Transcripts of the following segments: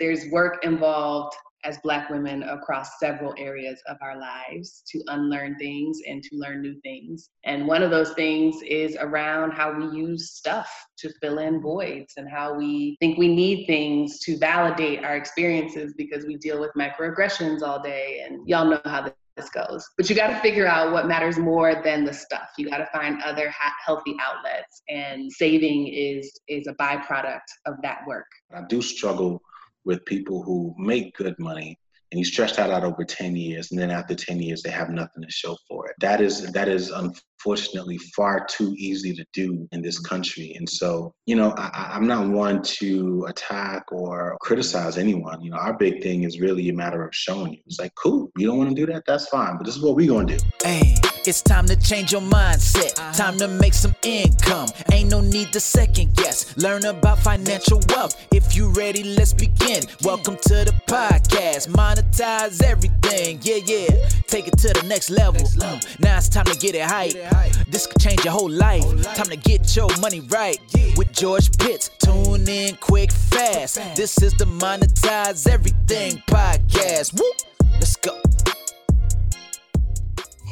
There's work involved as Black women across several areas of our lives to unlearn things and to learn new things. And one of those things is around how we use stuff to fill in voids and how we think we need things to validate our experiences because we deal with microaggressions all day. And y'all know how this goes. But you got to figure out what matters more than the stuff. You got to find other ha- healthy outlets, and saving is is a byproduct of that work. I do struggle with people who make good money and you stretch that out over 10 years and then after 10 years they have nothing to show for it. That is that is unfortunately far too easy to do in this country and so you know I, i'm not one to attack or criticize anyone you know our big thing is really a matter of showing you it's like cool you don't want to do that that's fine but this is what we're gonna do hey it's time to change your mindset. Time to make some income. Ain't no need to second guess. Learn about financial wealth. If you ready, let's begin. Welcome to the podcast. Monetize everything. Yeah, yeah. Take it to the next level. Now it's time to get it hype. This could change your whole life. Time to get your money right. With George Pitts. Tune in quick, fast. This is the Monetize Everything podcast. Let's go.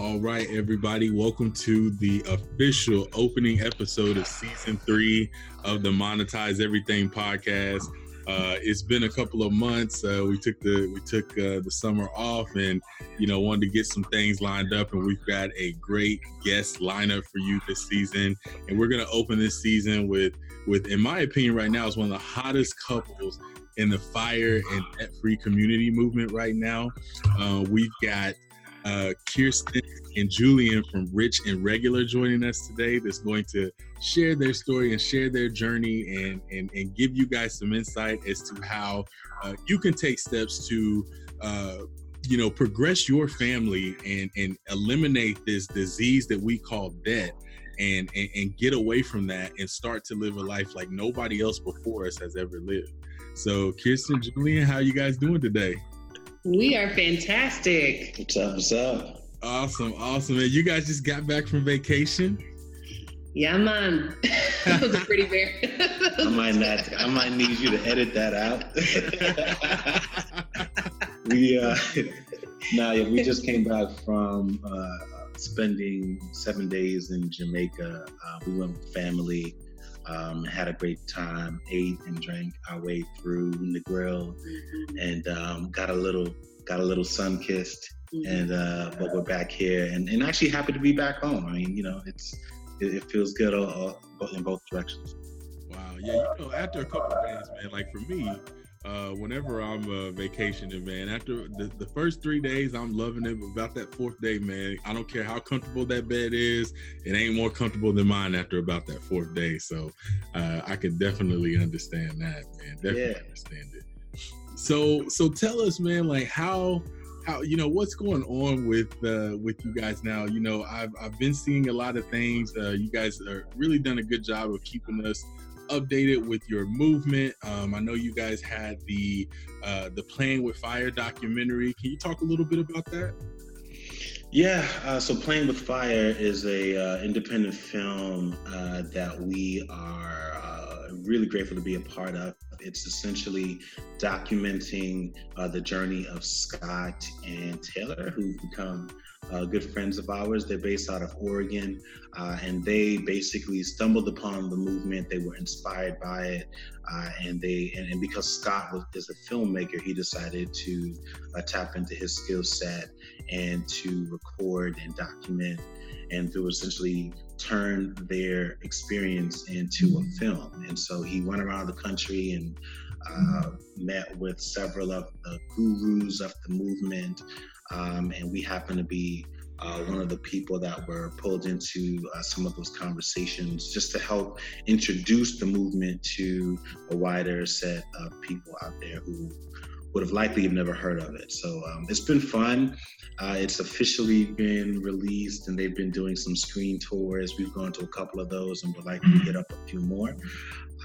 All right, everybody, welcome to the official opening episode of season three of the Monetize Everything podcast. Uh, it's been a couple of months. Uh, we took the we took uh, the summer off, and you know wanted to get some things lined up. And we've got a great guest lineup for you this season. And we're gonna open this season with with, in my opinion, right now is one of the hottest couples in the fire and free community movement right now. Uh, we've got uh, Kirsten and Julian from Rich and Regular joining us today that's going to share their story and share their journey and, and, and give you guys some insight as to how uh, you can take steps to uh, you know progress your family and and eliminate this disease that we call debt and, and and get away from that and start to live a life like nobody else before us has ever lived. So kirsten julian how you guys doing today we are fantastic. What's up? What's up? Awesome, awesome. And you guys just got back from vacation? Yeah, man. that was a pretty bear. I might not. I might need you to edit that out. we uh, now yeah, we just came back from uh, spending seven days in Jamaica. Uh, we went with family. Um, had a great time, ate and drank our way through Negril, mm-hmm. and um, got a little got a little sun kissed. Mm-hmm. And uh, but we're back here, and, and actually happy to be back home. I mean, you know, it's it, it feels good all, all, in both directions. Wow, yeah, you know, after a couple of days, man, like for me, uh, whenever I'm uh, vacationing, man, after the, the first three days, I'm loving it. But about that fourth day, man, I don't care how comfortable that bed is, it ain't more comfortable than mine after about that fourth day. So uh, I can definitely understand that, man. Definitely yeah. understand it. So, so tell us, man, like how how you know what's going on with uh, with you guys now you know i've i've been seeing a lot of things uh, you guys are really done a good job of keeping us updated with your movement. Um, I know you guys had the uh, the Playing with Fire documentary. Can you talk a little bit about that? Yeah, uh, so Playing with Fire is a uh, independent film uh, that we are uh, really grateful to be a part of. It's essentially documenting uh, the journey of Scott and Taylor, who've become uh, good friends of ours. They're based out of Oregon, uh, and they basically stumbled upon the movement. They were inspired by it, uh, and they and, and, because Scott was, is a filmmaker, he decided to uh, tap into his skill set and to record and document, and to essentially turn their experience into a film. And so he went around the country and uh, met with several of the gurus of the movement, um, and we happen to be uh, one of the people that were pulled into uh, some of those conversations just to help introduce the movement to a wider set of people out there who would have likely have never heard of it. So um, it's been fun. Uh, it's officially been released, and they've been doing some screen tours. We've gone to a couple of those, and would like to get up a few more.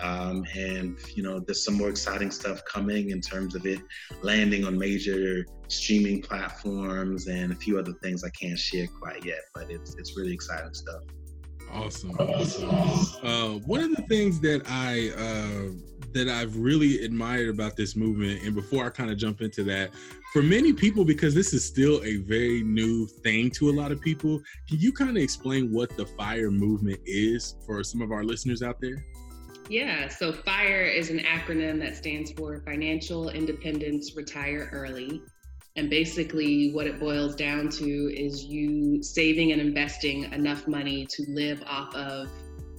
Um, and you know, there's some more exciting stuff coming in terms of it landing on major streaming platforms and a few other things I can't share quite yet. But it's it's really exciting stuff. Awesome, awesome. Uh, one of the things that I uh, that I've really admired about this movement, and before I kind of jump into that, for many people, because this is still a very new thing to a lot of people, can you kind of explain what the FIRE movement is for some of our listeners out there? Yeah, so FIRE is an acronym that stands for Financial Independence Retire Early. And basically, what it boils down to is you saving and investing enough money to live off of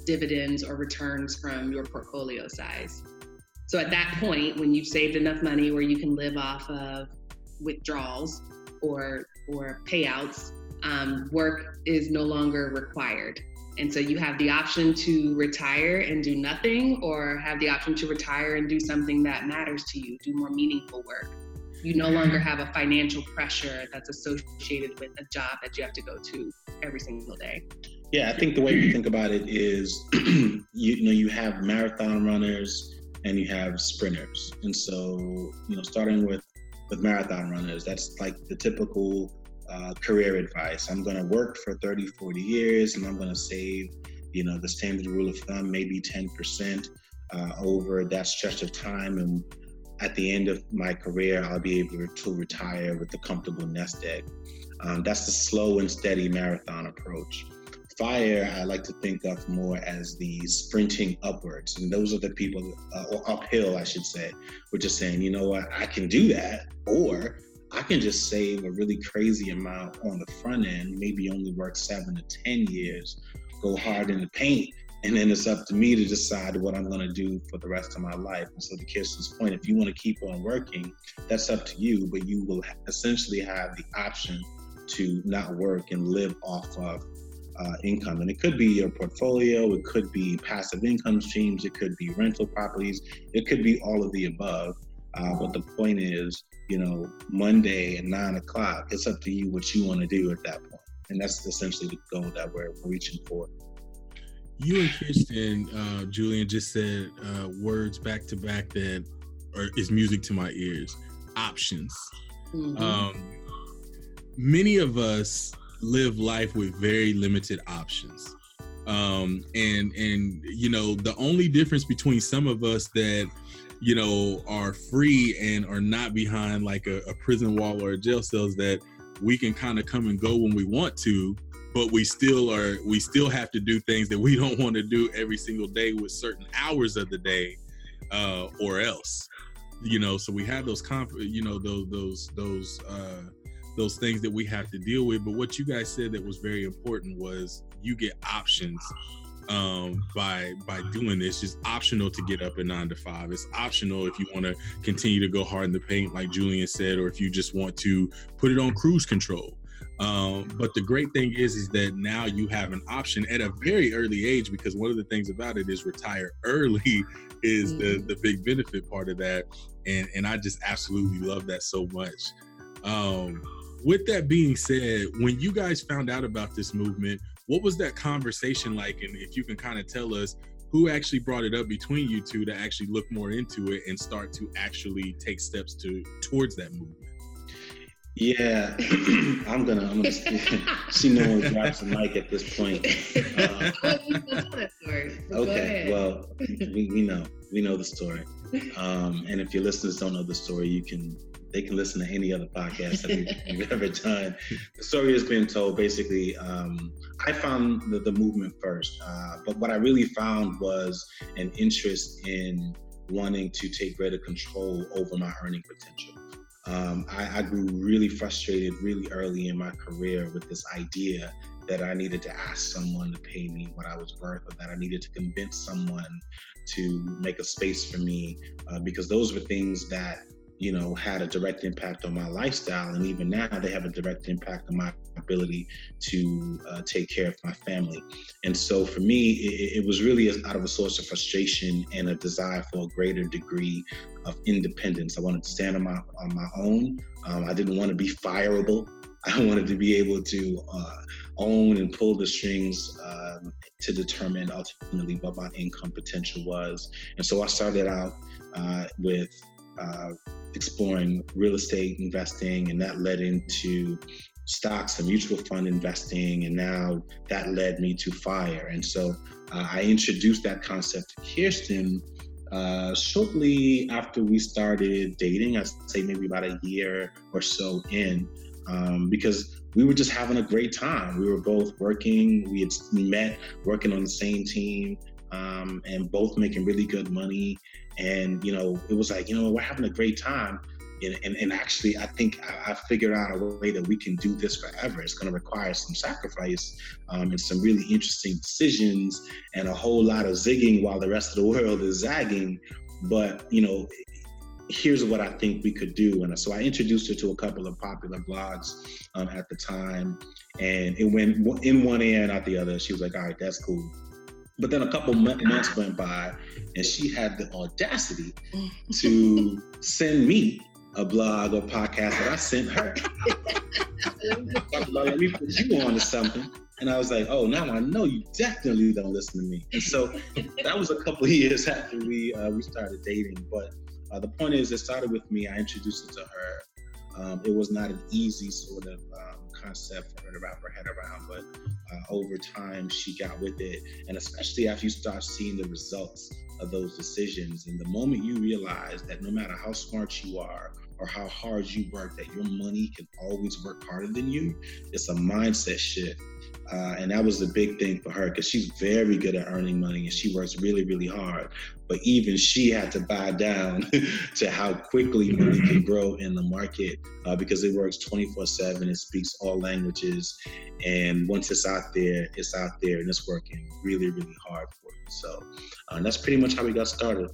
dividends or returns from your portfolio size. So at that point, when you've saved enough money where you can live off of withdrawals or or payouts, um, work is no longer required. And so you have the option to retire and do nothing, or have the option to retire and do something that matters to you, do more meaningful work. You no mm-hmm. longer have a financial pressure that's associated with a job that you have to go to every single day. Yeah, I think the way we think about it is, you, you know, you have marathon runners and you have sprinters, and so you know, starting with with marathon runners, that's like the typical uh, career advice. I'm going to work for 30, 40 years, and I'm going to save, you know, the standard rule of thumb, maybe 10% uh, over that stretch of time, and at the end of my career, I'll be able to retire with a comfortable nest egg. Um, that's the slow and steady marathon approach. Fire, I like to think of more as the sprinting upwards. And those are the people, uh, or uphill, I should say, are just saying, you know what, I can do that. Or I can just save a really crazy amount on the front end, maybe only work seven to 10 years, go hard in the paint, and then it's up to me to decide what I'm going to do for the rest of my life. And so, to Kirsten's point, if you want to keep on working, that's up to you, but you will essentially have the option to not work and live off of uh, income. And it could be your portfolio, it could be passive income streams, it could be rental properties, it could be all of the above. Uh, but the point is, you know, Monday at nine o'clock, it's up to you what you want to do at that point. And that's essentially the goal that we're reaching for you and Kirsten, uh, Julian, just said uh, words back to back that are, is music to my ears. Options. Mm-hmm. Um, many of us live life with very limited options. Um, and and you know the only difference between some of us that you know are free and are not behind like a, a prison wall or a jail cells that we can kind of come and go when we want to but we still are we still have to do things that we don't want to do every single day with certain hours of the day uh or else. You know so we have those conf you know those those those uh those things that we have to deal with but what you guys said that was very important was you get options um, by by doing this. It's optional to get up at nine to five. It's optional if you want to continue to go hard in the paint, like Julian said, or if you just want to put it on cruise control. Um, but the great thing is, is that now you have an option at a very early age because one of the things about it is retire early is the mm-hmm. the big benefit part of that, and and I just absolutely love that so much. Um, with that being said, when you guys found out about this movement, what was that conversation like? And if you can kind of tell us who actually brought it up between you two to actually look more into it and start to actually take steps to towards that movement. Yeah, I'm gonna. I'm gonna. she no one drops the mic at this point. Uh, okay, well, we, we know we know the story, um, and if your listeners don't know the story, you can they can listen to any other podcast that we've, ever done. The story has been told. Basically, um, I found the, the movement first, uh, but what I really found was an interest in wanting to take greater control over my earning potential. Um, I, I, grew really frustrated really early in my career with this idea that I needed to ask someone to pay me what I was worth, or that I needed to convince someone to make a space for me, uh, because those were things that you know, had a direct impact on my lifestyle. And even now, they have a direct impact on my ability to uh, take care of my family. And so for me, it, it was really out of a source of frustration and a desire for a greater degree of independence. I wanted to stand on my, on my own. Um, I didn't want to be fireable. I wanted to be able to uh, own and pull the strings um, to determine ultimately what my income potential was. And so I started out uh, with uh, exploring real estate investing, and that led into stocks and mutual fund investing, and now that led me to fire. And so uh, I introduced that concept to Kirsten uh, shortly after we started dating, I'd say maybe about a year or so in, um, because we were just having a great time. We were both working. We had met working on the same team um, and both making really good money. And, you know, it was like, you know, we're having a great time. And, and, and actually, I think I, I, figured out a way that we can do this forever. It's going to require some sacrifice um, and some really interesting decisions and a whole lot of zigging while the rest of the world is zagging. But, you know, here's what I think we could do. And so I introduced her to a couple of popular blogs um, at the time, and it went in one ear and out the other. She was like, "All right, that's cool." But then a couple months went by, and she had the audacity to send me a blog or podcast that I sent her. Let me put you on to something. And I was like, oh, now I know you definitely don't listen to me. And so that was a couple of years after we uh, we started dating. But uh, the point is, it started with me. I introduced it to her. Um, it was not an easy sort of um, concept for her to wrap her head around, but uh, over time she got with it. And especially after you start seeing the results of those decisions, and the moment you realize that no matter how smart you are or how hard you work, that your money can always work harder than you, it's a mindset shift. Uh, and that was the big thing for her because she's very good at earning money and she works really, really hard. But even she had to buy down to how quickly money can grow in the market uh, because it works 24 7. It speaks all languages. And once it's out there, it's out there and it's working really, really hard for you. So uh, that's pretty much how we got started.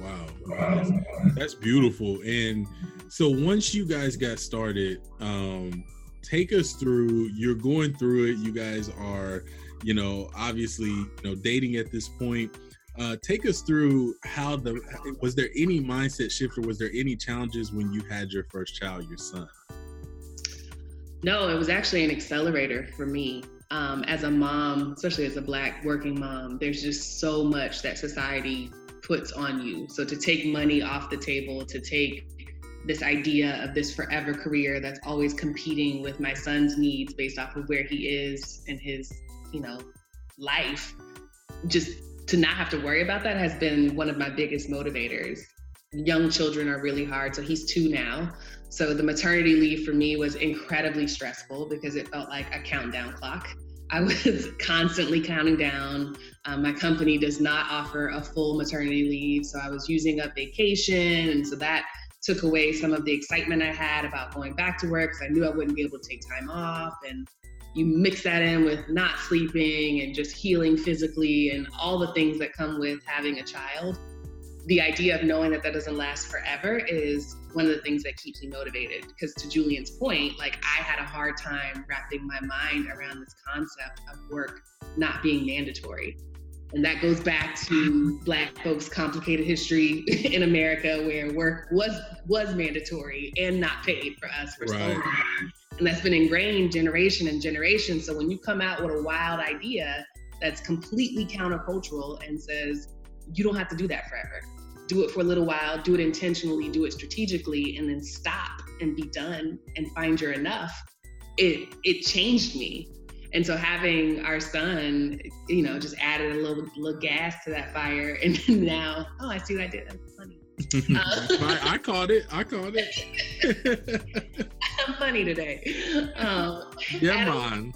Wow. That's, that's beautiful. And so once you guys got started, um, take us through you're going through it you guys are you know obviously you know dating at this point. Uh, take us through how the was there any mindset shift or was there any challenges when you had your first child your son? No it was actually an accelerator for me. Um, as a mom especially as a black working mom there's just so much that society puts on you. So to take money off the table to take this idea of this forever career that's always competing with my son's needs based off of where he is in his, you know, life. Just to not have to worry about that has been one of my biggest motivators. Young children are really hard. So he's two now. So the maternity leave for me was incredibly stressful because it felt like a countdown clock. I was constantly counting down. Um, my company does not offer a full maternity leave. So I was using up vacation. And so that took away some of the excitement I had about going back to work because I knew I wouldn't be able to take time off. And you mix that in with not sleeping and just healing physically and all the things that come with having a child. The idea of knowing that that doesn't last forever is one of the things that keeps me motivated. Because to Julian's point, like I had a hard time wrapping my mind around this concept of work not being mandatory. And that goes back to Black folks' complicated history in America, where work was was mandatory and not paid for us for right. so long. And that's been ingrained generation and generation. So when you come out with a wild idea that's completely countercultural and says you don't have to do that forever, do it for a little while, do it intentionally, do it strategically, and then stop and be done and find your enough. It it changed me and so having our son, you know, just added a little little gas to that fire. And now, oh, I see what I did. That's funny. I, I, caught it. I caught it. I'm funny today. Um, yeah, man.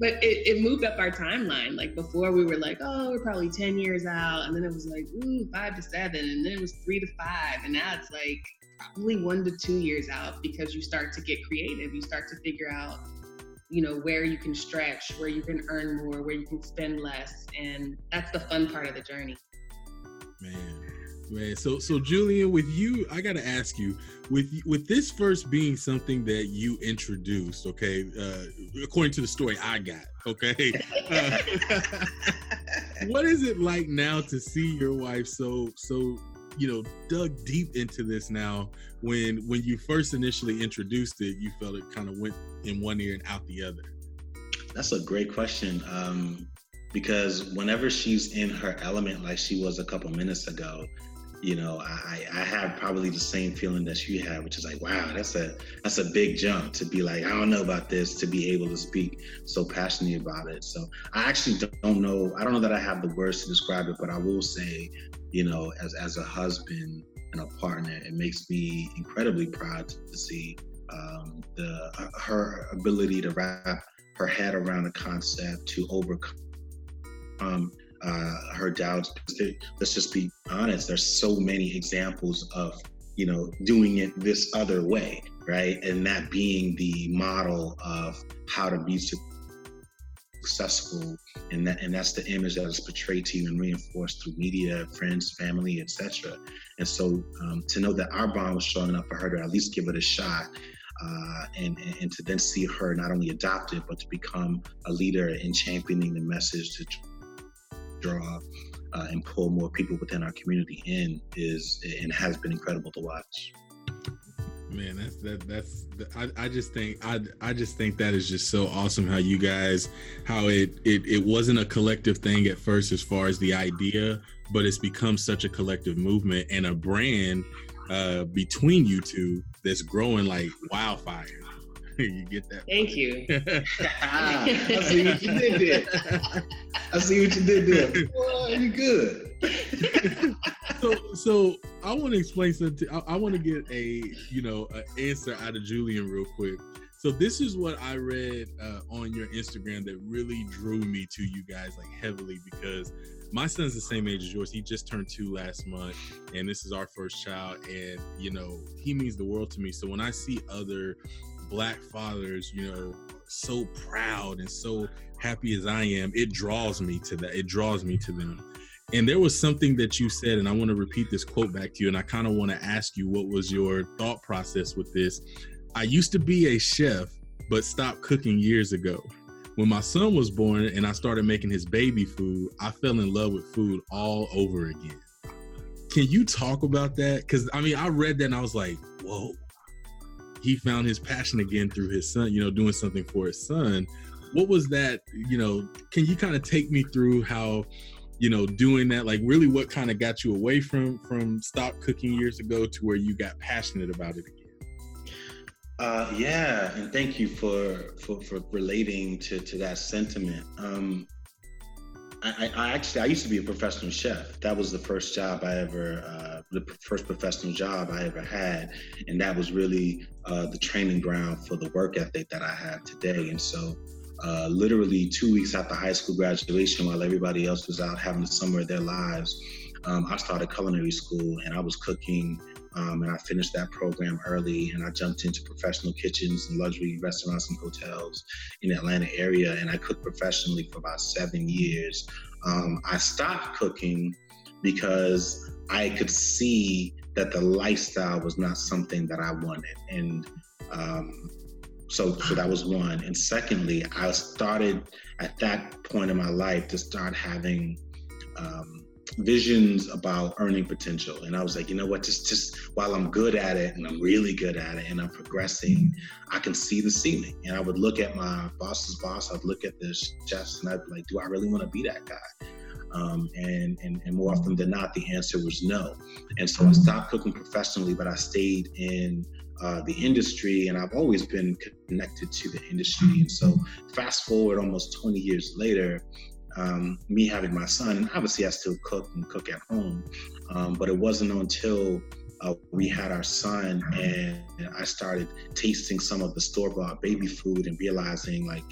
but it, it moved up our timeline. Like before, we were like, oh, we're probably 10 years out. And then it was like, ooh, five to seven. And then it was three to five. And now it's like probably one to two years out because you start to get creative. You start to figure out you know where you can stretch where you can earn more where you can spend less and that's the fun part of the journey. Man man so so julian with you i gotta ask you with with this first being something that you introduced okay uh according to the story i got okay uh, what is it like now to see your wife so so you know dug deep into this now when when you first initially introduced it you felt it kind of went in one ear and out the other that's a great question um, because whenever she's in her element like she was a couple minutes ago you know, I, I have probably the same feeling that you have, which is like, wow, that's a that's a big jump to be like, I don't know about this, to be able to speak so passionately about it. So I actually don't know. I don't know that I have the words to describe it, but I will say, you know, as as a husband and a partner, it makes me incredibly proud to see um, the her ability to wrap her head around a concept to overcome uh, her doubts. Let's just be honest. There's so many examples of you know doing it this other way, right? And that being the model of how to be successful, and that and that's the image that is portrayed to you and reinforced through media, friends, family, etc. And so um, to know that our bond was strong enough for her to at least give it a shot. Uh, and, and to then see her not only adopt it, but to become a leader in championing the message to draw uh, and pull more people within our community in is and has been incredible to watch man that's that that's I, I just think I, I just think that is just so awesome how you guys how it, it it wasn't a collective thing at first as far as the idea but it's become such a collective movement and a brand uh between you two that's growing like wildfire you get that. Thank you. I see what you did there. I see what you did there. Boy, you good. so, so I want to explain something. I, I want to get a, you know, an answer out of Julian real quick. So this is what I read uh, on your Instagram that really drew me to you guys like heavily because my son's the same age as yours. He just turned two last month, and this is our first child. And you know, he means the world to me. So when I see other black fathers, you know, so proud and so happy as I am, it draws me to that. It draws me to them. And there was something that you said, and I want to repeat this quote back to you. And I kind of want to ask you what was your thought process with this? I used to be a chef, but stopped cooking years ago. When my son was born and I started making his baby food, I fell in love with food all over again. Can you talk about that? Because I mean, I read that and I was like, whoa he found his passion again through his son, you know, doing something for his son. What was that, you know, can you kind of take me through how, you know, doing that, like really what kind of got you away from from stop cooking years ago to where you got passionate about it again? Uh, yeah, and thank you for for for relating to to that sentiment. Um, I, I, actually I used to be a professional chef. That was the first job I ever, uh, the first professional job I ever had, and that was really uh, the training ground for the work ethic that I have today. And so, uh, literally two weeks after high school graduation, while everybody else was out having the summer of their lives, um, I started culinary school, and I was cooking um, and I finished that program early and I jumped into professional kitchens and luxury restaurants and hotels in the Atlanta area. And I cooked professionally for about seven years. Um, I stopped cooking because I could see that the lifestyle was not something that I wanted. And um, so, so that was one. And secondly, I started at that point in my life to start having um, visions about earning potential. And i was like you know what? Just just while i'm good at it and i'm really good at it and i'm progressing i can see the ceiling. And i would look at my boss's boss. I'd look at the chefs and i'd be like do i really want to be that guy um, and, and and more often than not the answer was no. And so i stopped cooking professionally but i stayed in uh, the industry, and I've always been connected to the industry. And so, fast forward almost 20 years later, um, me having my son, and obviously I still cook and cook at home, um, but it wasn't until uh, we had our son and I started tasting some of the store bought baby food and realizing like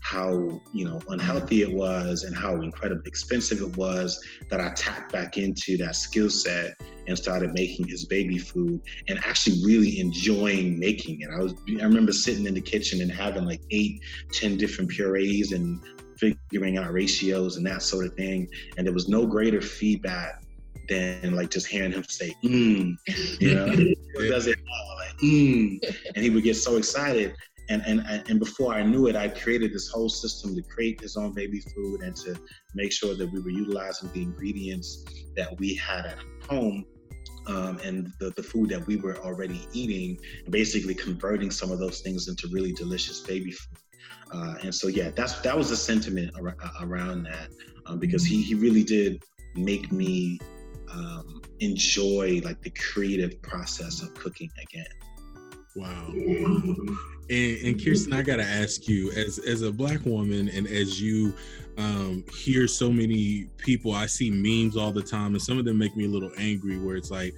how you know unhealthy it was and how incredibly expensive it was that I tapped back into that skill set and started making his baby food and actually really enjoying making it. I was I remember sitting in the kitchen and having like eight, ten different purees and figuring out ratios and that sort of thing. And there was no greater feedback than like just hearing him say, mm, you know, does it like, mm, and he would get so excited. And, and, and before I knew it, I created this whole system to create his own baby food and to make sure that we were utilizing the ingredients that we had at home um, and the, the food that we were already eating, basically converting some of those things into really delicious baby food. Uh, and so, yeah, that's that was the sentiment ar- around that um, because he he really did make me um, enjoy like the creative process of cooking again. Wow. And, and Kirsten, I gotta ask you, as as a black woman, and as you um, hear so many people, I see memes all the time, and some of them make me a little angry. Where it's like,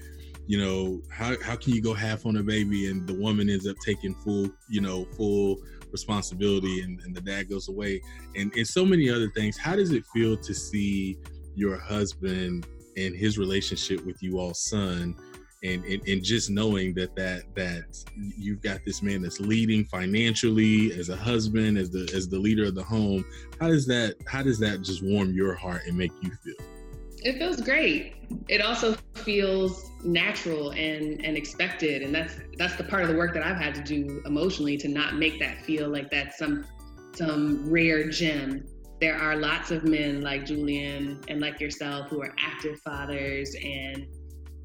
you know, how how can you go half on a baby and the woman ends up taking full, you know, full responsibility, and, and the dad goes away, and and so many other things. How does it feel to see your husband and his relationship with you all son? And, and, and just knowing that that that you've got this man that's leading financially as a husband as the as the leader of the home how does that how does that just warm your heart and make you feel? It feels great. It also feels natural and and expected and that's that's the part of the work that i've had to do emotionally to not make that feel like that's some some rare gem. There are lots of men like julian and like yourself who are active fathers and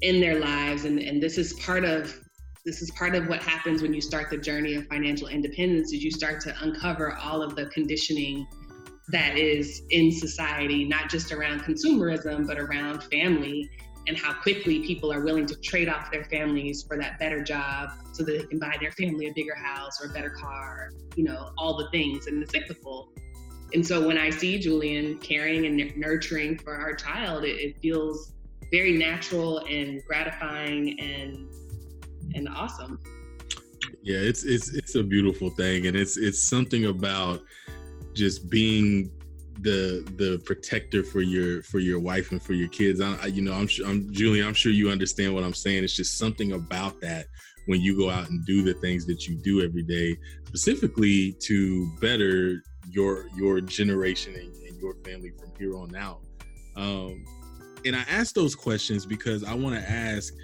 in their lives and, and this is part of this is part of what happens when you start the journey of financial independence is you start to uncover all of the conditioning that is in society not just around consumerism but around family and how quickly people are willing to trade off their families for that better job so that they can buy their family a bigger house or a better car you know all the things and the cyclical. And so when i see julian caring and nurturing for our child it, it feels very natural and gratifying and and awesome. Yeah, it's it's it's a beautiful thing, and it's it's something about just being the the protector for your for your wife and for your kids. I, you know, I'm sure I'm Julian. I'm sure you understand what I'm saying. It's just something about that when you go out and do the things that you do every day, specifically to better your your generation and, and your family from here on out. Um, and I ask those questions because I want to ask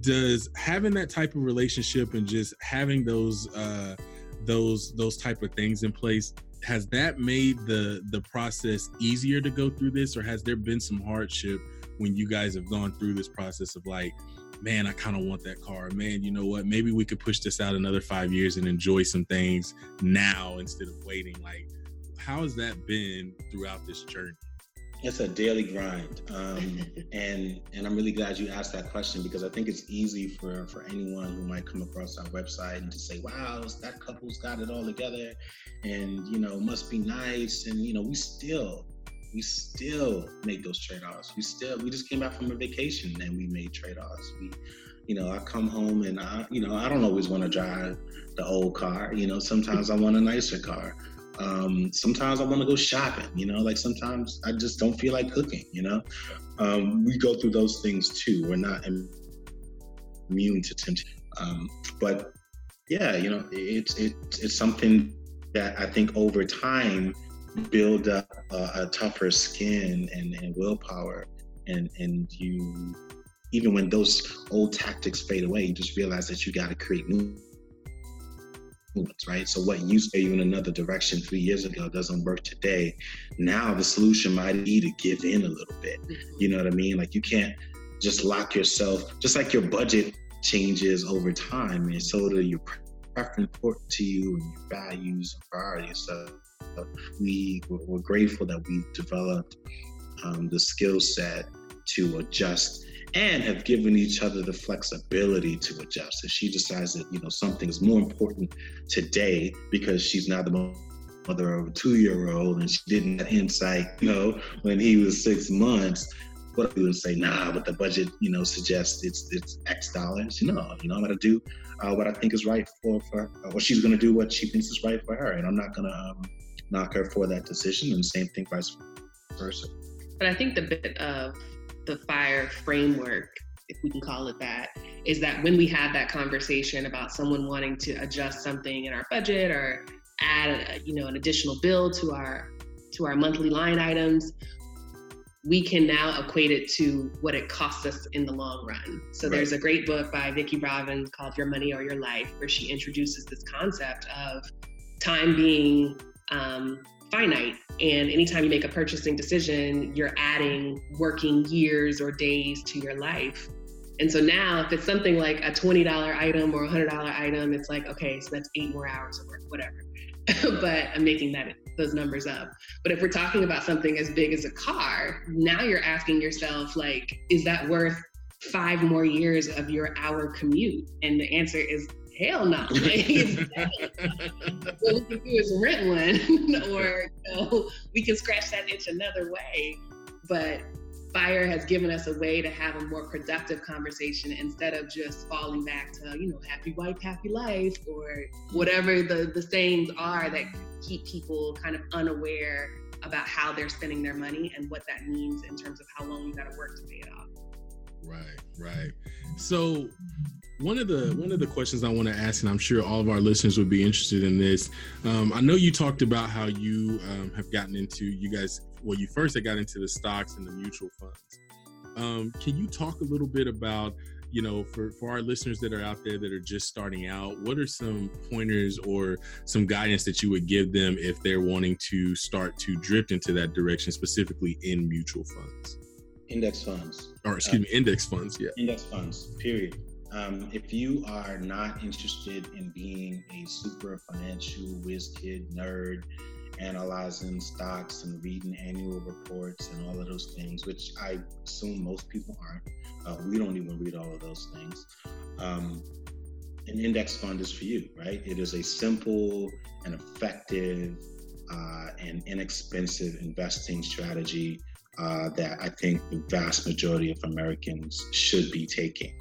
does having that type of relationship and just having those uh those those type of things in place has that made the the process easier to go through this? Or has there been some hardship when you guys have gone through this process of like man i kind of want that car. Man you know what? Maybe we could push this out another five years and enjoy some things now instead of waiting. Like how has that been throughout this journey it's a daily grind, um, and and I'm really glad you asked that question because I think it's easy for for anyone who might come across our website and to say, "Wow, that couple's got it all together," and you know, must be nice, and you know, we still we still make those trade-offs. We still we just came back from a vacation and we made trade-offs. We you know, I come home and I, you know, I don't always want to drive the old car. You know, sometimes I want a nicer car. Um, sometimes I want to go shopping, you know, like sometimes I just don't feel like cooking, you know. Um, we go through those things too. We're not immune to temptation. Um, but yeah, you know, it's it's it's something that I think over time build up a, a tougher skin and, and willpower, and and you even when those old tactics fade away, you just realize that you got to create new right? So what used to you in another direction three years ago doesn't work today. Now the solution might be to give in a little bit. Mm-hmm. You know what I mean? Like you can't just lock yourself, just like your budget changes over time, and so do your preference important to you and your values and priorities. So we we're grateful that we've developed um, the skill set to adjust and have given each other the flexibility to adjust. If she decides that, you know, something is more important today because she's now the mother of a two-year-old and she didn't have insight, you know, when he was six months, what we would say, nah, but the budget, you know, suggests it's it's X dollars. You know, you know, I'm gonna do uh, what I think is right for for, or she's gonna do what she thinks is right for her, and I'm not gonna um, knock her for that decision. And same thing vice versa. But I think the bit of the fire framework if we can call it that is that when we have that conversation about someone wanting to adjust something in our budget or add a, you know an additional bill to our to our monthly line items we can now equate it to what it costs us in the long run. So right. there's a great book by Vicki Robbins called Your Money or Your Life, where she introduces this concept of time being um, finite. And anytime you make a purchasing decision, you're adding working years or days to your life. And so now, if it's something like a $20 item or a $100 item, it's like, okay, so that's eight more hours of work, whatever. but I'm making that those numbers up. But if we're talking about something as big as a car, now you're asking yourself, like, is that worth five more years of your hour commute? And the answer is hell no. what we can do is rent one, or you know, we can scratch that itch another way. But fire has given us a way to have a more productive conversation instead of just falling back to you know happy wife happy life or whatever the the sayings are that keep people kind of unaware about how they're spending their money and what that means in terms of how long you got to work to pay it off right right so one of the one of the questions I want to ask, and I'm sure all of our listeners would be interested in this. Um, I know you talked about how you um, have gotten into you guys. Well, you first got into the stocks and the mutual funds. Um, can you talk a little bit about, you know, for for our listeners that are out there that are just starting out, what are some pointers or some guidance that you would give them if they're wanting to start to drift into that direction, specifically in mutual funds? Index funds. Or excuse uh, me, index funds. Yeah. Index funds. Period. Um, if you are not interested in being a super financial whiz kid nerd, analyzing stocks and reading annual reports and all of those things, which I assume most people aren't, uh, we don't even read all of those things. Um, an index fund is for you, right? It is a simple and effective uh, and inexpensive investing strategy uh, that I think the vast majority of Americans should be taking.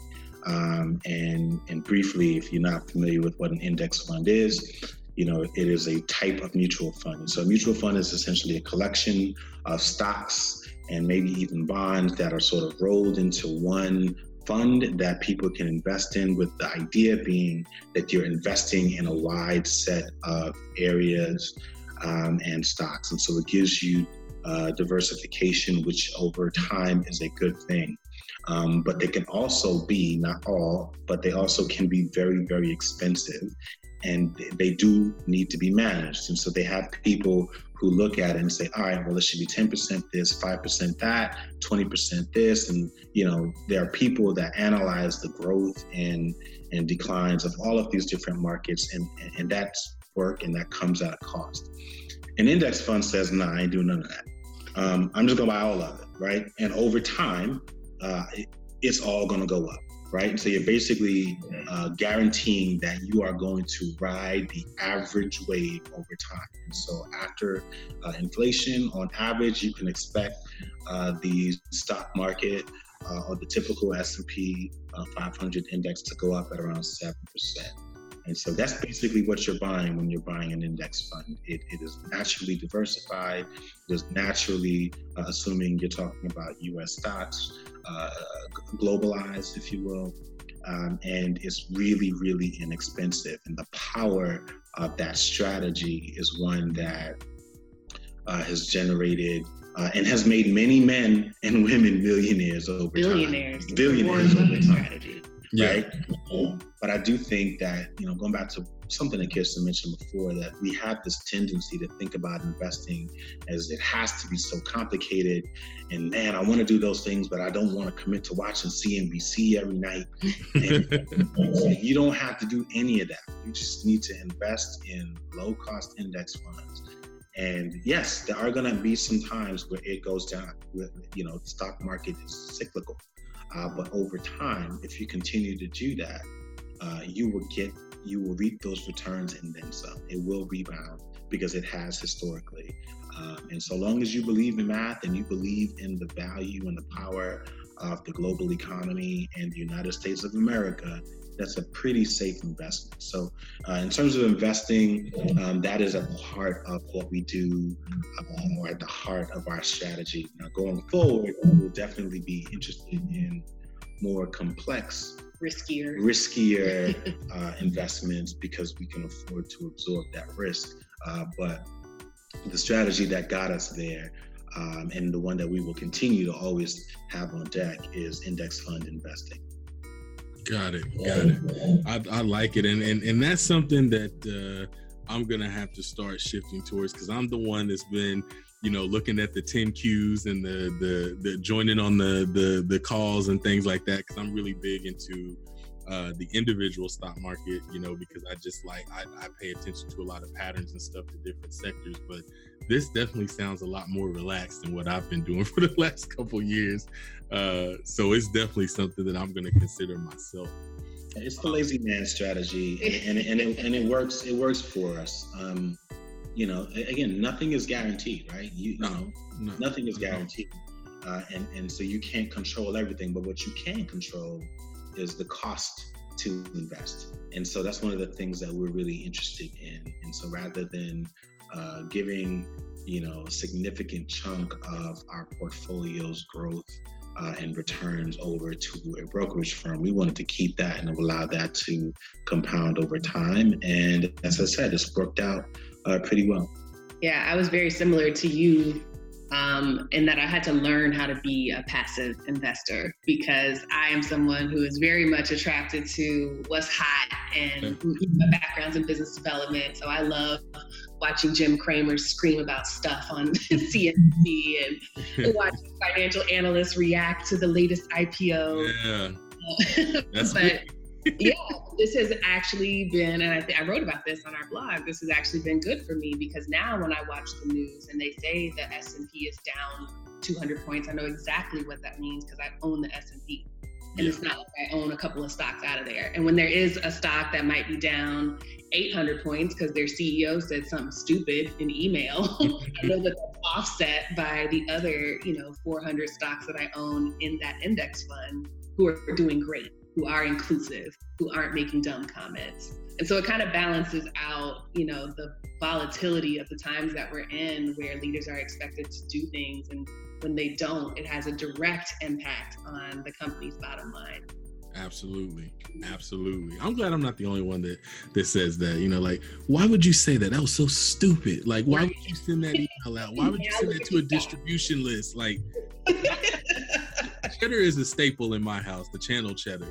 Um, and, and briefly, if you're not familiar with what an index fund is, you know, it is a type of mutual fund. So a mutual fund is essentially a collection of stocks and maybe even bonds that are sort of rolled into one fund that people can invest in with the idea being that you're investing in a wide set of areas um, and stocks. And so it gives you uh, diversification, which over time is a good thing. Um, but they can also be, not all, but they also can be very, very expensive. And they do need to be managed. And so they have people who look at it and say, all right, well, it should be 10% this, 5% that, 20% this. And, you know, there are people that analyze the growth and, and declines of all of these different markets. And, and that's work and that comes at a cost. An index fund says, nah, I ain't doing none of that. Um, I'm just gonna buy all of it, right? And over time, uh, it's all going to go up, right? So you're basically uh, guaranteeing that you are going to ride the average wave over time. And so after uh, inflation, on average, you can expect uh, the stock market uh, or the typical S&P uh, 500 index to go up at around seven percent. And so that's basically what you're buying when you're buying an index fund. It, it is naturally diversified. It is naturally, uh, assuming you're talking about US stocks, uh, globalized, if you will. Um, and it's really, really inexpensive. And the power of that strategy is one that uh, has generated uh, and has made many men and women millionaires over billionaires. time. Billionaires. Billionaires over time. Yeah. Right. But I do think that, you know, going back to something that Kirsten mentioned before, that we have this tendency to think about investing as it has to be so complicated. And man, I want to do those things, but I don't want to commit to watching CNBC every night. you don't have to do any of that. You just need to invest in low cost index funds. And yes, there are going to be some times where it goes down. You know, the stock market is cyclical. Uh, but over time, if you continue to do that, uh, you will get, you will reap those returns and then some. It will rebound because it has historically. Um, and so long as you believe in math and you believe in the value and the power of the global economy and the United States of America, that's a pretty safe investment. So, uh, in terms of investing, um, that is at the heart of what we do, um, or at the heart of our strategy. Now, going forward, we'll definitely be interested in more complex, riskier, riskier uh, investments because we can afford to absorb that risk. Uh, but the strategy that got us there. Um, and the one that we will continue to always have on deck is index fund investing. Got it. Got it. I, I like it, and and and that's something that uh, I'm gonna have to start shifting towards because I'm the one that's been, you know, looking at the 10 Qs and the the the joining on the the the calls and things like that because I'm really big into uh, the individual stock market, you know, because I just like I, I pay attention to a lot of patterns and stuff to different sectors. But this definitely sounds a lot more relaxed than what I've been doing for the last couple years. Uh, so it's definitely something that I'm going to consider myself. It's the lazy man strategy, and, and, and, it, and it works. It works for us. Um, you know, again, nothing is guaranteed, right? You, you know, no, nothing is guaranteed, uh, and and so you can't control everything. But what you can control is the cost to invest, and so that's one of the things that we're really interested in. And so rather than uh, giving, you know, a significant chunk of our portfolio's growth uh, and returns over to a brokerage firm. We wanted to keep that and allow that to compound over time. And as I said, it's worked out uh, pretty well. Yeah, I was very similar to you um, in that I had to learn how to be a passive investor because I am someone who is very much attracted to what's hot and my background's in business development. So I love watching Jim Cramer scream about stuff on CNBC and watching financial analysts react to the latest IPO. Yeah. That's but yeah, this has actually been, and I, th- I wrote about this on our blog. This has actually been good for me because now when I watch the news and they say the S and P is down 200 points, I know exactly what that means because I own the S and P, and yeah. it's not like I own a couple of stocks out of there. And when there is a stock that might be down 800 points because their CEO said something stupid in email, I know that that's offset by the other, you know, 400 stocks that I own in that index fund who are doing great who are inclusive, who aren't making dumb comments. And so it kind of balances out, you know, the volatility of the times that we're in where leaders are expected to do things and when they don't, it has a direct impact on the company's bottom line. Absolutely. Absolutely. I'm glad I'm not the only one that that says that. You know, like, why would you say that? That was so stupid. Like, why would you send that email out? Why would you send that to a distribution list? Like cheddar is a staple in my house, the channel cheddar.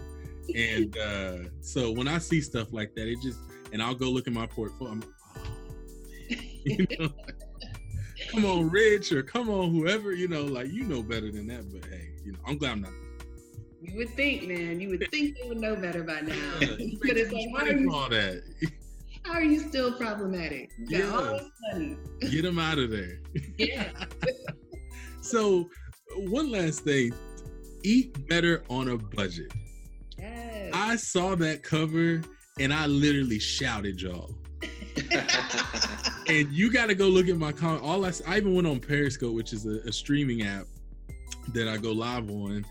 And uh, so when I see stuff like that, it just and I'll go look at my portfolio. I'm, oh, you know, come on, Rich, or come on, whoever. You know, like you know better than that. But hey, you know, I'm glad I'm not. You would think, man. You would think you would know better by now. but it's like, how are you, all that? how are you still problematic? You yeah. Get them out of there. Yeah. so, one last thing Eat Better on a Budget. Yes. I saw that cover and I literally shouted, y'all. and you got to go look at my comment. All I, I even went on Periscope, which is a, a streaming app that I go live on,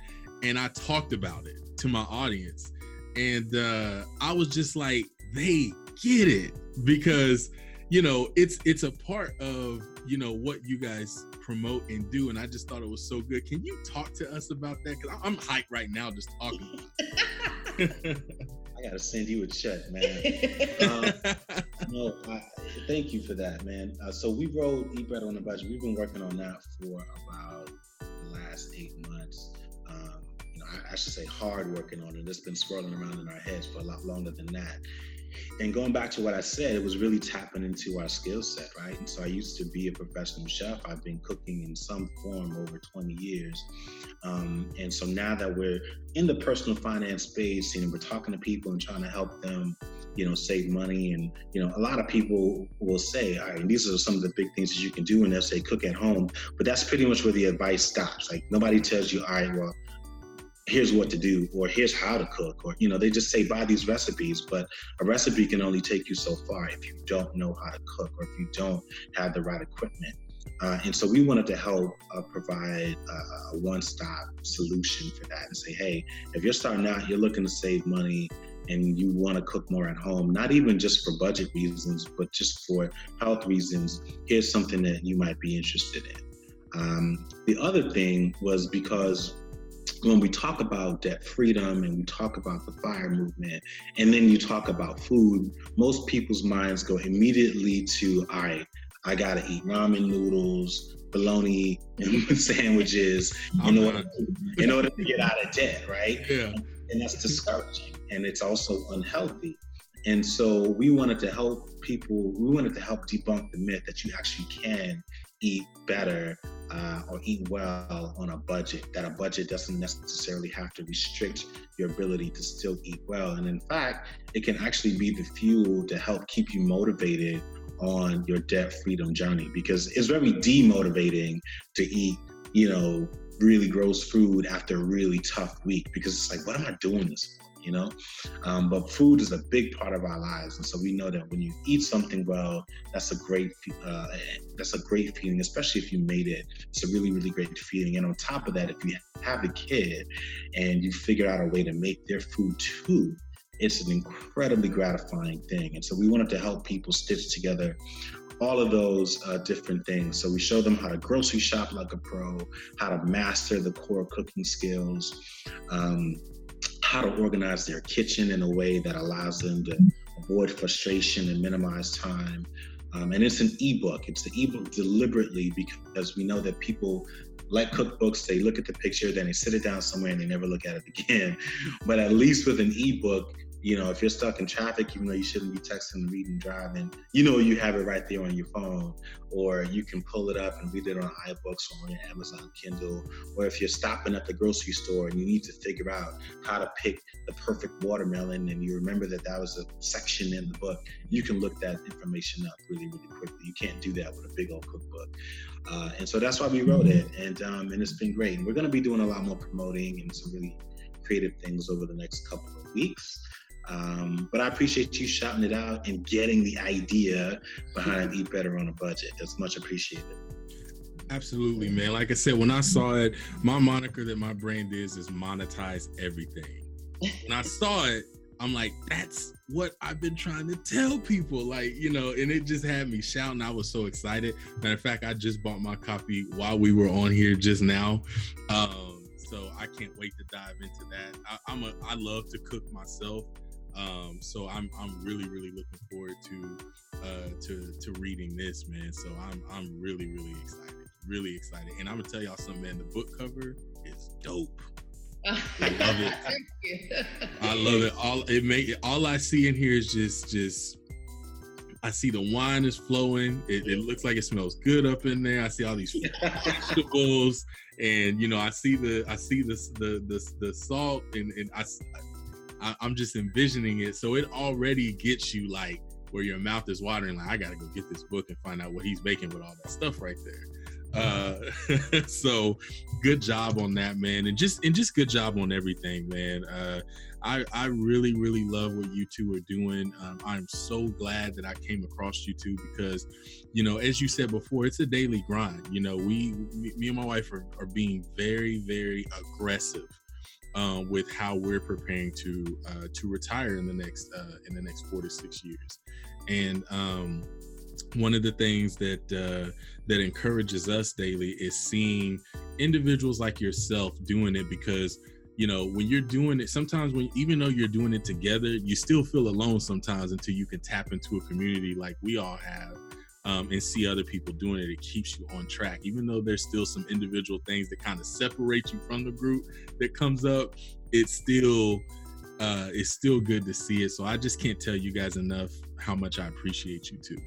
and I talked about it to my audience. And uh, I was just like, they get it because you know it's it's a part of you know what you guys promote and do and i just thought it was so good. Can you talk to us about that? Because i'm hyped right now just talking. I gotta send you a check man. Um, no I, thank you for that man. Uh, so we wrote eat better on the budget we've been working on that for about the last eight months. Um, you know I, should say hard working on it it's been swirling around in our heads for a lot longer than that and going back to what I said, it was really tapping into our skill set, right? And so I used to be a professional chef. I've been cooking in some form over 20 years. Um, and so now that we're in the personal finance space, you know, we're talking to people and trying to help them, you know, save money. And, you know, a lot of people will say, all right, these are some of the big things that you can do. And they'll say, cook at home. But that's pretty much where the advice stops. Like nobody tells you, all right, well, here's what to do or here's how to cook or you know they just say buy these recipes but a recipe can only take you so far if you don't know how to cook or if you don't have the right equipment. Uh, and so we wanted to help uh, provide a, a one-stop solution for that and say hey if you're starting out you're looking to save money and you want to cook more at home not even just for budget reasons but just for health reasons here's something that you might be interested in. Um, the other thing was because when we talk about debt freedom and we talk about the fire movement, and then you talk about food, most people's minds go immediately to, all right, I gotta eat ramen noodles, bologna, and sandwiches in order, to, in order to get out of debt, right? Yeah. And that's discouraging and it's also unhealthy. And so we wanted to help people, we wanted to help debunk the myth that you actually can eat better uh, or eat well on a budget. That a budget doesn't necessarily have to restrict your ability to still eat well. And in fact, it can actually be the fuel to help keep you motivated on your debt freedom journey because it's very demotivating to eat, you know, really gross food after a really tough week because it's like, what am I doing this? You know, um, but food is a big part of our lives, and so we know that when you eat something well, that's a great uh, that's a great feeling, especially if you made it. It's a really really great feeling. And on top of that, if you have a kid and you figure out a way to make their food too, it's an incredibly gratifying thing. And so we wanted to help people stitch together all of those uh, different things. So we show them how to grocery shop like a pro, how to master the core cooking skills, um, how to organize their kitchen in a way that allows them to avoid frustration and minimize time. Um, and it's an ebook. It's the ebook deliberately because we know that people like cookbooks, they look at the picture, then they sit it down somewhere and they never look at it again. But at least with an ebook, you know, if you're stuck in traffic, even though you shouldn't be texting, reading, driving, you know, you have it right there on your phone, or you can pull it up and read it on iBooks or on your Amazon Kindle. Or if you're stopping at the grocery store and you need to figure out how to pick the perfect watermelon and you remember that that was a section in the book, you can look that information up really, really quickly. You can't do that with a big old cookbook. Uh, and so that's why we wrote it. And, um, and it's been great. And we're going to be doing a lot more promoting and some really creative things over the next couple of weeks. Um, but I appreciate you shouting it out and getting the idea behind Eat Better on a Budget. That's much appreciated. Absolutely, man. Like I said, when I saw it, my moniker that my brand is is monetize everything. When I saw it, I'm like, that's what I've been trying to tell people. Like, you know, and it just had me shouting. I was so excited. Matter of fact, I just bought my copy while we were on here just now. Um, so I can't wait to dive into that. I, I'm a I love to cook myself. Um, so I'm I'm really really looking forward to uh, to to reading this, man. So I'm I'm really really excited, really excited. And I'm gonna tell y'all something, man. The book cover is dope. I love it. I love it. All it make all I see in here is just just I see the wine is flowing. It, it, looks like it smells good up in there. I see all these vegetables, and you know, I see the I see the the the, the salt, and and I I, am just envisioning it. So it already gets you like where your mouth is watering. Like I gotta go get this book and find out what he's making with all that stuff right there. Uh, so good job on that, man, and just and just good job on everything, man. Uh, I I really really love what you two are doing. Um, I'm so glad that I came across you two because, you know, as you said before, it's a daily grind. You know, we me and my wife are, are being very very aggressive um, with how we're preparing to uh, to retire in the next uh, in the next four to six years. And um, one of the things that uh, that encourages us daily is seeing individuals like yourself doing it because you know when you're doing it sometimes when even though you're doing it together you still feel alone sometimes until you can tap into a community like we all have um, and see other people doing it, it keeps you on track. Even though there's still some individual things that kind of separate you from the group that comes up, it's still uh, it's still good to see it. So I just can't tell you guys enough how much I appreciate you too,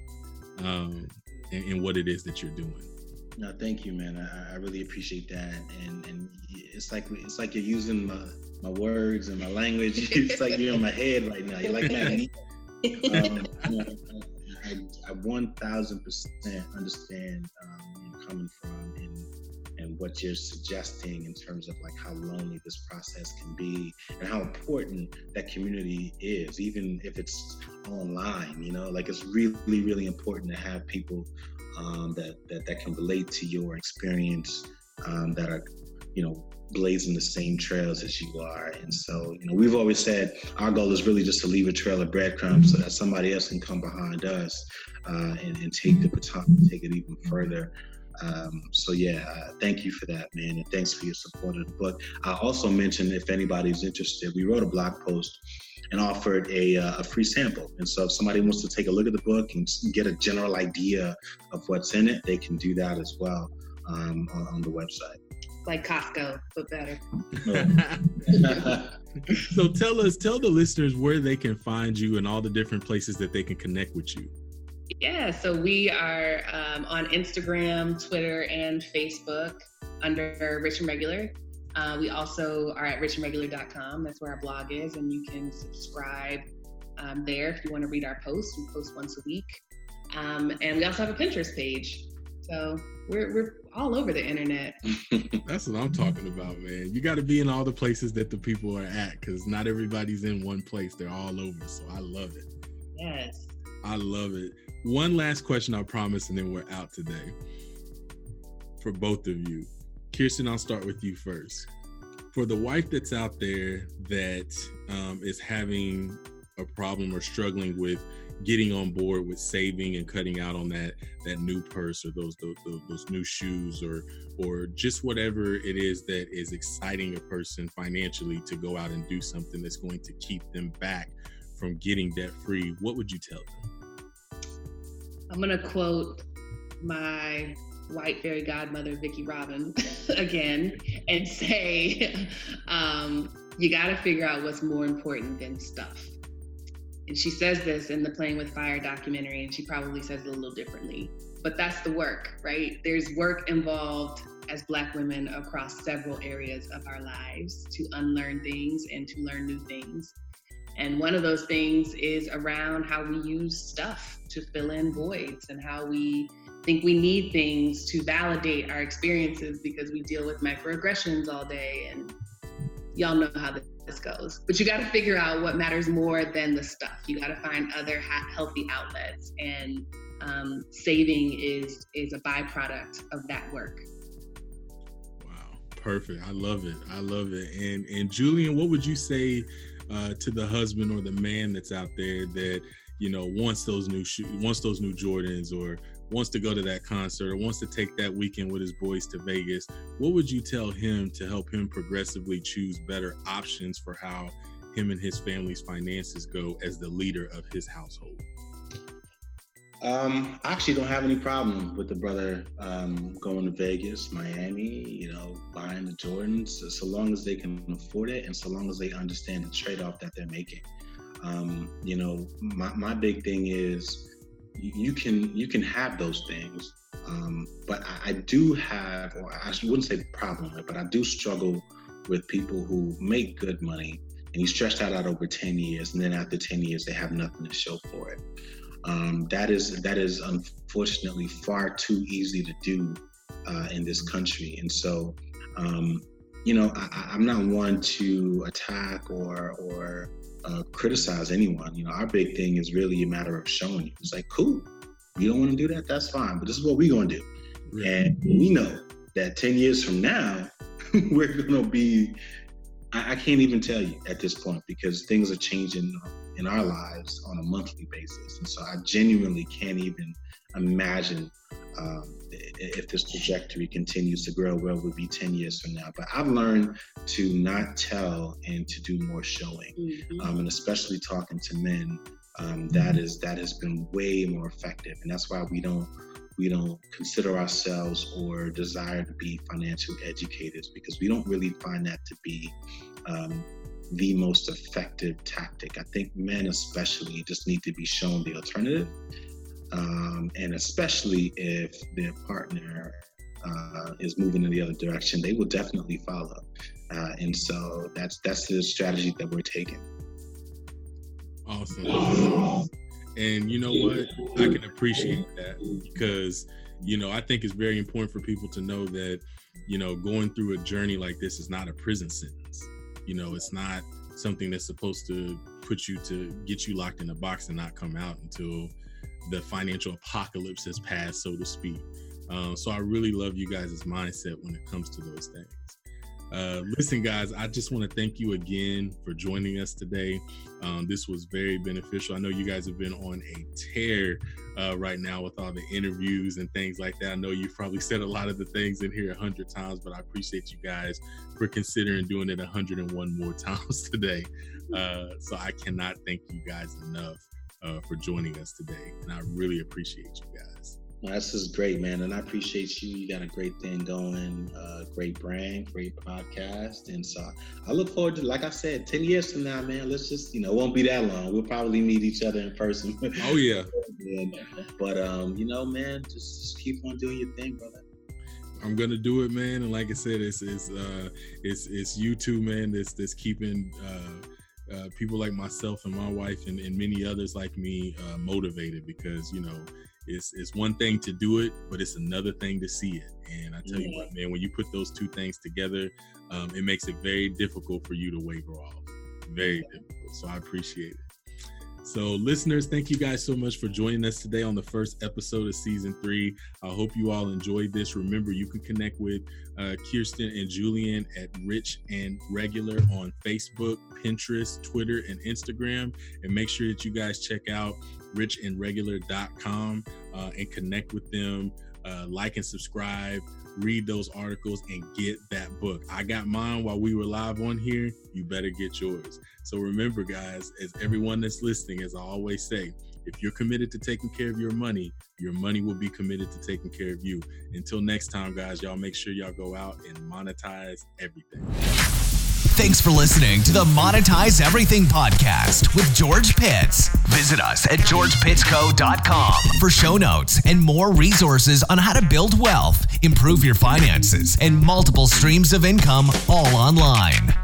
um, and, and what it is that you're doing. No, thank you, man. I, I, really appreciate that, and and it's like it's like you're using my, my words and my language. it's like you're in my head right now. You're like, man, um, you know, I, I 1000% understand um, where you're coming from and and what you're suggesting in terms of like how lonely this process can be and how important that community is even if it's online you know? Like it's really really important to have people um, that, that that can relate to your experience um, that are you know blazing the same trails as you are. And so, you know, we've always said our goal is really just to leave a trail of breadcrumbs so that somebody else can come behind us uh, and, and, take the baton, take it even further. Um, so yeah, uh, thank you for that, man, and thanks for your support of the book. I also mentioned if anybody's interested, we wrote a blog post and offered a, uh, a free sample. And so if somebody wants to take a look at the book and get a general idea of what's in it, they can do that as well um, on, on the website like Costco, but better. so tell us, tell the listeners where they can find you and all the different places that they can connect with you. Yeah, so we are um, on Instagram, Twitter, and Facebook under Rich and Regular. Uh, we also are at richandregular.com. That's where our blog is, and you can subscribe um, there if you want to read our posts. We post once a week. Um, and we also have a Pinterest page. So we're, we're all over the internet. That's what I'm talking about, man. You got to be in all the places that the people are at because not everybody's in one place. They're all over. So I love it. Yes. I love it. One last question, I promise, and then we're out today for both of you. Kirsten, I'll start with you first. For the wife that's out there that um, is having a problem or struggling with getting on board with saving and cutting out on that that new purse or those those, those new shoes or or just whatever it is that is exciting a person financially to go out and do something that's going to keep them back from getting debt free what would you tell them? I'm going to quote my white fairy godmother vicki robin again and say um, you got to figure out what's more important than stuff and she says this in the Playing with Fire documentary, and she probably says it a little differently. But that's the work, right? There's work involved as Black women across several areas of our lives to unlearn things and to learn new things. And one of those things is around how we use stuff to fill in voids and how we think we need things to validate our experiences because we deal with microaggressions all day. And y'all know how this goes. But you got to figure out what matters more than the stuff. You got to find other ha- healthy outlets, and um, saving is is a byproduct of that work. Wow, perfect. I love it. I love it. And and Julian, what would you say uh, to the husband or the man that's out there that you know wants those new shoes, wants those new Jordans, or wants to go to that concert or wants to take that weekend with his boys to Vegas, what would you tell him to help him progressively choose better options for how him and his family's finances go as the leader of his household? Um, I actually don't have any problem with the brother um, going to Vegas, Miami, you know, buying the Jordans, so long as they can afford it and so long as they understand the trade off that they're making. Um, you know, my, my big thing is you can you can have those things um, but I, I, do have or i wouldn't say problem but i do struggle with people who make good money and you stretch that out over 10 years and then after 10 years they have nothing to show for it. Um, that is that is unfortunately far too easy to do uh, in this country. And so um, you know I, i'm not one to attack or or uh, criticize anyone. You know, our big thing is really a matter of showing you. It's like, cool, you don't want to do that, that's fine, but this is what we're going to do. And we know that 10 years from now, we're going to be, I, I, can't even tell you at this point because things are changing in our lives on a monthly basis. And so I genuinely can't even imagine um, if this trajectory continues to grow, where we'll be 10 years from now. But I've learned to not tell and to do more showing, mm-hmm. um, and especially talking to men. Um, that is that has been way more effective, and that's why we don't we don't consider ourselves or desire to be financial educators because we don't really find that to be um, the most effective tactic. I think men, especially, just need to be shown the alternative um, and especially if their partner uh, is moving in the other direction, they will definitely follow. Uh, and so that's that's the strategy that we're taking. Awesome. And you know what? I can appreciate that because you know I think it's very important for people to know that you know going through a journey like this is not a prison sentence. You know, it's not something that's supposed to put you to get you locked in a box and not come out until the financial apocalypse has passed, so to speak. Uh, so I really love you guys' mindset when it comes to those things. Uh, listen, guys, I just want to thank you again for joining us today. Um, this was very beneficial. I know you guys have been on a tear uh, right now with all the interviews and things like that. I know you've probably said a lot of the things in here a hundred times, but I appreciate you guys for considering doing it 101 more times today. Uh, so I cannot thank you guys enough uh, for joining us today. And I really appreciate you guys. This is great, man, and I appreciate you. You got a great thing going, uh, great brand, great podcast, and so I look forward to, like I said, ten years from now, man. Let's just, you know, it won't be that long. We'll probably meet each other in person. Oh yeah. but um, you know, man, just, just keep on doing your thing, brother. I'm gonna do it, man. And like I said, it's it's uh, it's it's you too, man. That's that's keeping uh, uh, people like myself and my wife and, and many others like me uh, motivated because you know it's it's one thing to do it, but it's another thing to see it. And I tell yeah. you what, man, when you put those two things together, um, it makes it very difficult for you to waver off. Very difficult. So I appreciate it. So, listeners, thank you guys so much for joining us today on the first episode of season three. I hope you all enjoyed this. Remember, you can connect with uh, Kirsten and Julian at Rich and Regular on Facebook, Pinterest, Twitter, and Instagram. And make sure that you guys check out richandregular.com uh, and connect with them. Uh, like and subscribe, read those articles, and get that book. I got mine while we were live on here. You better get yours. So remember, guys, as everyone that's listening, as I always say, if you're committed to taking care of your money, your money will be committed to taking care of you. Until next time, guys, y'all make sure y'all go out and monetize everything. Thanks for listening to the Monetize Everything podcast with George Pitts. Visit us at georgepittsco.com for show notes and more resources on how to build wealth, improve your finances, and multiple streams of income all online.